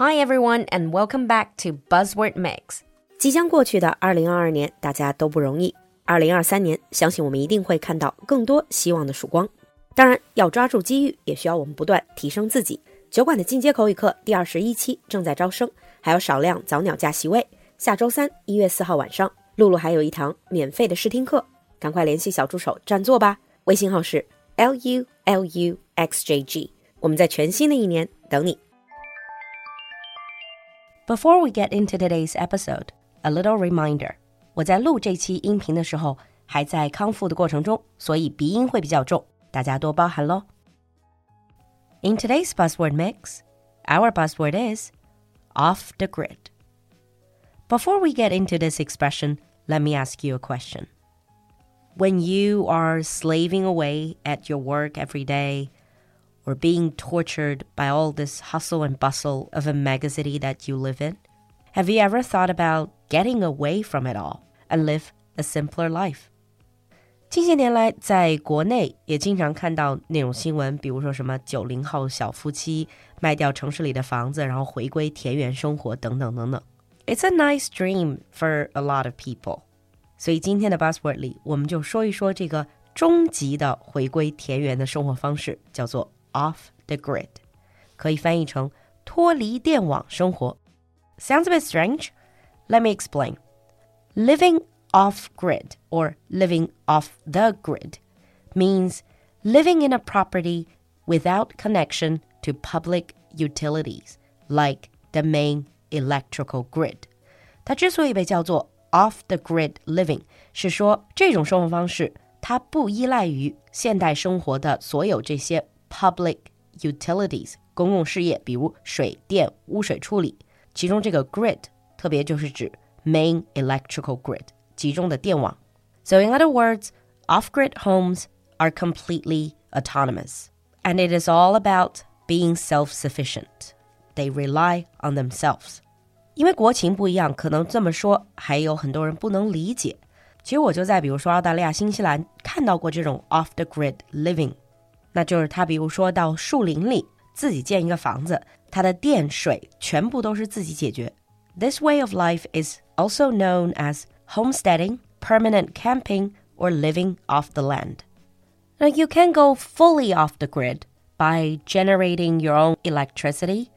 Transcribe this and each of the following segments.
Hi everyone, and welcome back to Buzzword Mix. 即将过去的二零二二年，大家都不容易。二零二三年，相信我们一定会看到更多希望的曙光。当然，要抓住机遇，也需要我们不断提升自己。酒馆的进阶口语课第二十一期正在招生，还有少量早鸟价席位。下周三一月四号晚上，露露还有一堂免费的试听课，赶快联系小助手占座吧。微信号是 l u l u x j g，我们在全新的一年等你。Before we get into today's episode, a little reminder. 我在录这期音频的时候还在康复的过程中，所以鼻音会比较重，大家多包涵喽。In today's buzzword mix, our buzzword is off the grid. Before we get into this expression, let me ask you a question. When you are slaving away at your work every day, or being tortured by all this hustle and bustle of a megacity that you live in? Have you ever thought about getting away from it all and live a simpler life? 近些年来，在国内也经常看到那种新闻，比如说什么九零后小夫妻卖掉城市里的房子，然后回归田园生活等等等等。It's a nice dream for a lot of people。所以今天的 Buzzword 里，我们就说一说这个终极的回归田园的生活方式，叫做 off the grid，可以翻译成脱离电网生活。Sounds a bit strange. Let me explain. Living off grid or living off the grid means living in a property without connection to public utilities like the main electrical grid. 它之所以被叫做 off the grid living，是说这种生活方式它不依赖于现代生活的所有这些 public utilities 公共事业，比如水电、污水处理。其中这个 grid 特别就是指 main electrical grid 集中的电网。So in other words, off-grid homes are completely autonomous, and it is all about being self-sufficient. They rely on themselves. 因为国情不一样，可能这么说还有很多人不能理解。其实我就在比如说澳大利亚、新西兰看到过这种 off the grid living。 那就是他，比如说到树林里自己建一个房子，他的电水全部都是自己解决。This way of life is also known as homesteading, permanent camping, or living off the land. Now you can go fully off the grid by generating your own electricity,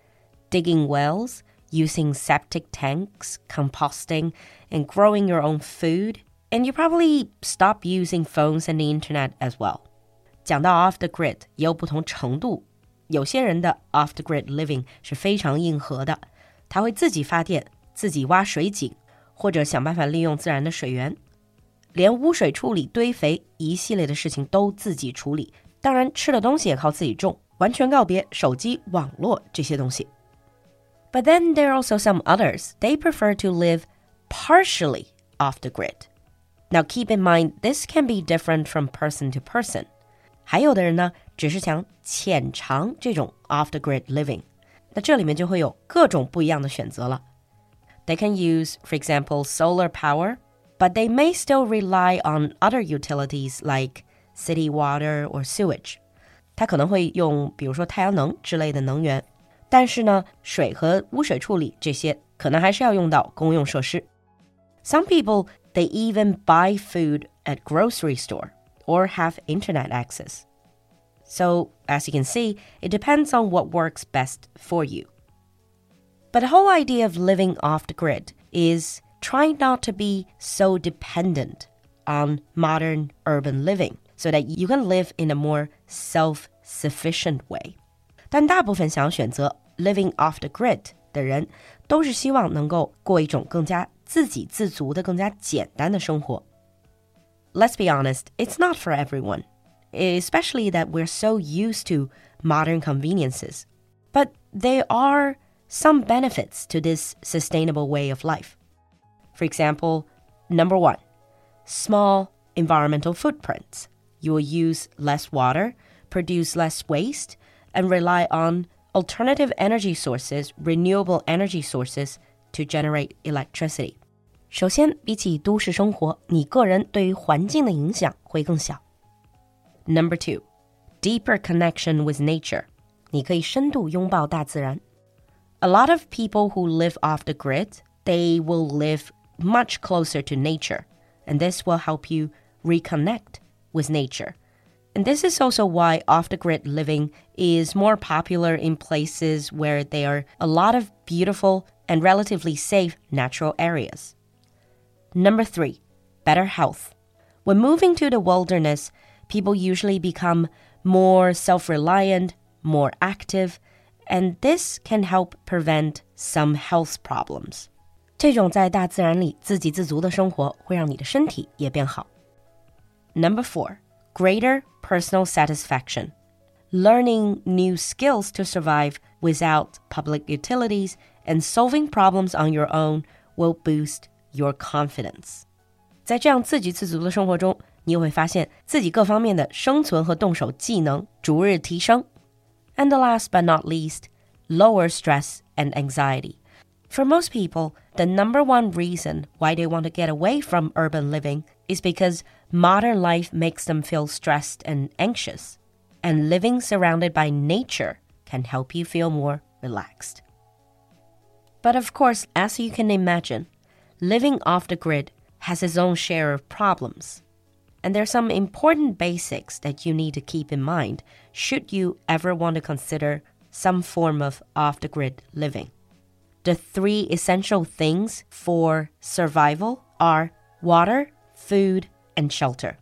digging wells, using septic tanks, composting, and growing your own food. And you probably stop using phones and the internet as well. 讲到 off the grid 也有不同程度，有些人的 off the grid living 是非常硬核的，他会自己发电、自己挖水井，或者想办法利用自然的水源，连污水处理、堆肥一系列的事情都自己处理。当然，吃的东西也靠自己种，完全告别手机、网络这些东西。But then there are also some others. They prefer to live partially off the grid. Now keep in mind, this can be different from person to person. 还有的人呢，只是想浅尝这种 off the grid living，那这里面就会有各种不一样的选择了。They can use, for example, solar power, but they may still rely on other utilities like city water or sewage. 它可能会用，比如说太阳能之类的能源，但是呢，水和污水处理这些可能还是要用到公用设施。Some people they even buy food at grocery store or have internet access. So, as you can see, it depends on what works best for you. But the whole idea of living off the grid is trying not to be so dependent on modern urban living so that you can live in a more self sufficient way. 但大部分想选择 living off the grid 的人，都是希望能够过一种更加自给自足的、更加简单的生活。 Let's be honest, it's not for everyone, especially that we're so used to modern conveniences. But there are some benefits to this sustainable way of life. For example, number one, small environmental footprints. You will use less water, produce less waste, and rely on alternative energy sources, renewable energy sources, to generate electricity. 首先，比起都市生活，你个人对于环境的影响会更小。Number two, deeper connection with nature，你可以深度拥抱大自然。 a lot of people who live off the grid, they will live much closer to nature, and this will help you reconnect with nature. And this is also why off the grid living is more popular in places where there are a lot of beautiful and relatively safe natural areas. Number three, better health. When moving to the wilderness, people usually become more self reliant, more active, and this can help prevent some health problems. 这种在大自然里自给自足的生活会让你的身体也变好。Number four, greater personal satisfaction. Learning new skills to survive without public utilities and solving problems on your own will boost your confidence. 在这样自给自足的生活中，你也会发现自己各方面的生存和动手技能逐日提升。And the last but not least, lower stress and anxiety. For most people, the number one reason why they want to get away from urban living is because modern life makes them feel stressed and anxious. And living surrounded by nature can help you feel more relaxed. But of course, as you can imagine, living off the grid has its own share of problems. And there are some important basics that you need to keep in mind should you ever want to consider some form of off the grid living. The three essential things for survival are water, food, and shelter.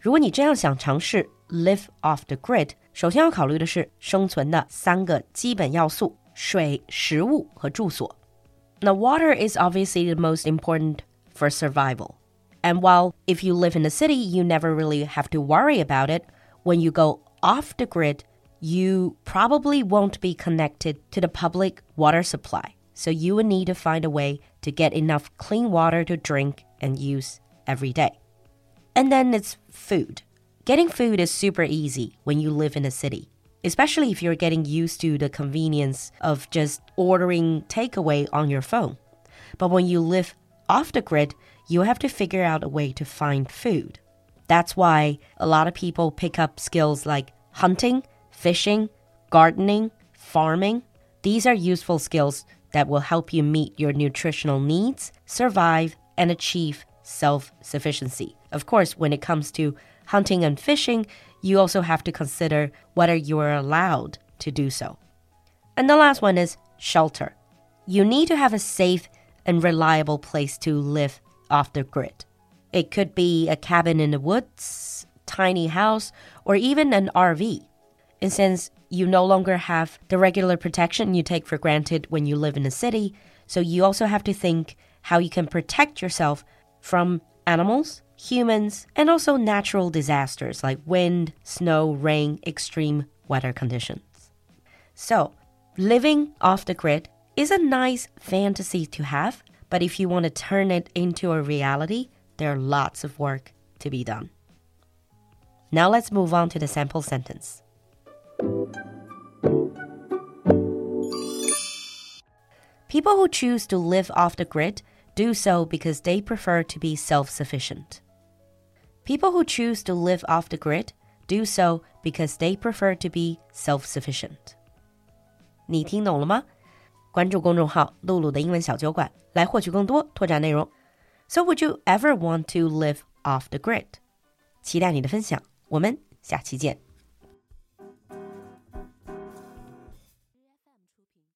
如果你真要想尝试 live off the grid，首先要考虑的是生存的三个基本要素：水、食物和住所。 Now, water is obviously the most important for survival. And while if you live in a city, you never really have to worry about it, when you go off the grid, you probably won't be connected to the public water supply. So you will need to find a way to get enough clean water to drink and use every day. And then it's food. Getting food is super easy when you live in a city, especially if you're getting used to the convenience of just ordering takeaway on your phone. But when you live off the grid, you have to figure out a way to find food. That's why a lot of people pick up skills like hunting, fishing, gardening, farming. These are useful skills that will help you meet your nutritional needs, survive, and achieve self sufficiency. Of course, when it comes to hunting and fishing, you also have to consider whether you are allowed to do so. And the last one is shelter. You need to have a safe and reliable place to live off the grid. It could be a cabin in the woods, tiny house, or even an RV. And since you no longer have the regular protection you take for granted when you live in a city, so you also have to think how you can protect yourself from animals, humans, and also natural disasters like wind, snow, rain, extreme weather conditions. So, living off the grid is a nice fantasy to have, but if you want to turn it into a reality, there are lots of work to be done. Now let's move on to the sample sentence. People who choose to live off the grid do so because they prefer to be self sufficient. People who choose to live off the grid do so because they prefer to be self sufficient. 你听懂了吗？关注公众号“璐璐的英文小酒馆”来获取更多拓展内容。So would you ever want to live off the grid？期待你的分享，我们下期见。